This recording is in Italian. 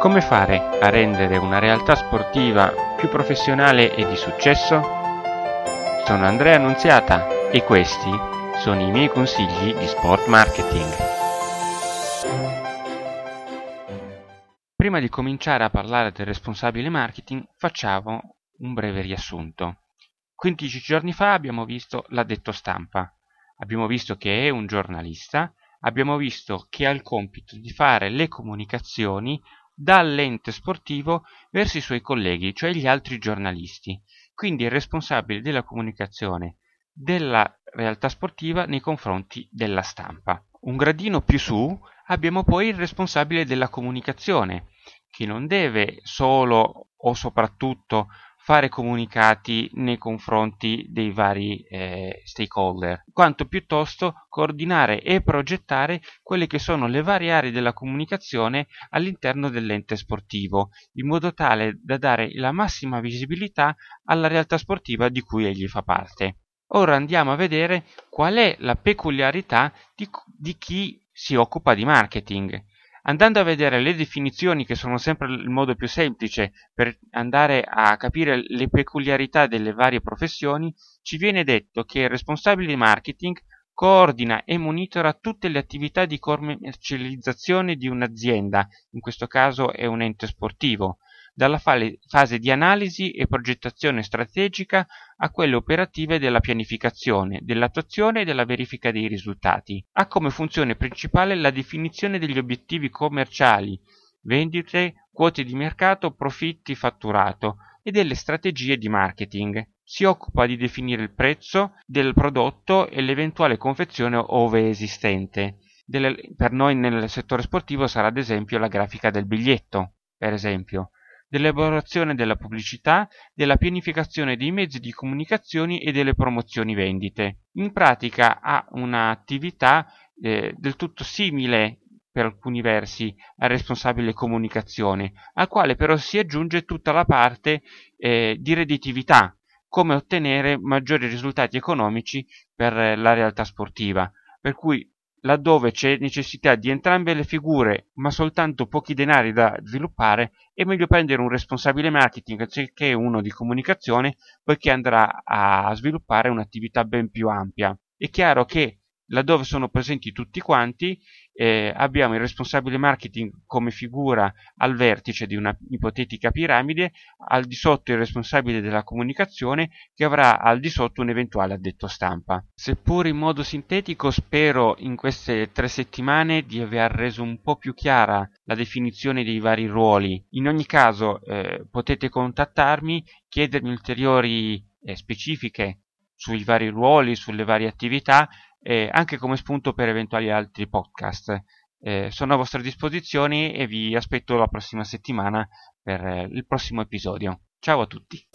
Come fare a rendere una realtà sportiva più professionale e di successo? Sono Andrea Annunziata e questi sono i miei consigli di sport marketing. Prima di cominciare a parlare del responsabile marketing facciamo un breve riassunto. 15 giorni fa abbiamo visto l'addetto stampa, abbiamo visto che è un giornalista, abbiamo visto che ha il compito di fare le comunicazioni dall'ente sportivo verso i suoi colleghi, cioè gli altri giornalisti. Quindi è responsabile della comunicazione della realtà sportiva nei confronti della stampa. Un gradino più su abbiamo poi il responsabile della comunicazione, che non deve solo o soprattutto fare comunicati nei confronti dei vari eh, stakeholder, quanto piuttosto coordinare e progettare quelle che sono le varie aree della comunicazione all'interno dell'ente sportivo, in modo tale da dare la massima visibilità alla realtà sportiva di cui egli fa parte. Ora andiamo a vedere qual è la peculiarità di, di chi si occupa di marketing. Andando a vedere le definizioni, che sono sempre il modo più semplice per andare a capire le peculiarità delle varie professioni, ci viene detto che il responsabile di marketing coordina e monitora tutte le attività di commercializzazione di un'azienda, in questo caso è un ente sportivo, dalla fase di analisi e progettazione strategica a quelle operative della pianificazione, dell'attuazione e della verifica dei risultati. Ha come funzione principale la definizione degli obiettivi commerciali, vendite, quote di mercato, profitti, fatturato e delle strategie di marketing. Si occupa di definire il prezzo del prodotto e l'eventuale confezione ove esistente. Delle, per noi nel settore sportivo sarà ad esempio la grafica del biglietto, per esempio dell'elaborazione della pubblicità, della pianificazione dei mezzi di comunicazione e delle promozioni vendite. In pratica ha un'attività eh, del tutto simile per alcuni versi al responsabile comunicazione, al quale però si aggiunge tutta la parte eh, di redditività, come ottenere maggiori risultati economici per la realtà sportiva. Per cui laddove c'è necessità di entrambe le figure ma soltanto pochi denari da sviluppare, è meglio prendere un responsabile marketing anziché uno di comunicazione poiché andrà a sviluppare un'attività ben più ampia. È chiaro che laddove sono presenti tutti quanti, eh, abbiamo il responsabile marketing come figura al vertice di una ipotetica piramide, al di sotto il responsabile della comunicazione che avrà al di sotto un eventuale addetto stampa. Seppur in modo sintetico, spero in queste tre settimane di aver reso un po' più chiara la definizione dei vari ruoli. In ogni caso eh, potete contattarmi, chiedermi ulteriori eh, specifiche sui vari ruoli, sulle varie attività eh, anche come spunto per eventuali altri podcast. Eh, sono a vostra disposizione e vi aspetto la prossima settimana per eh, il prossimo episodio. Ciao a tutti!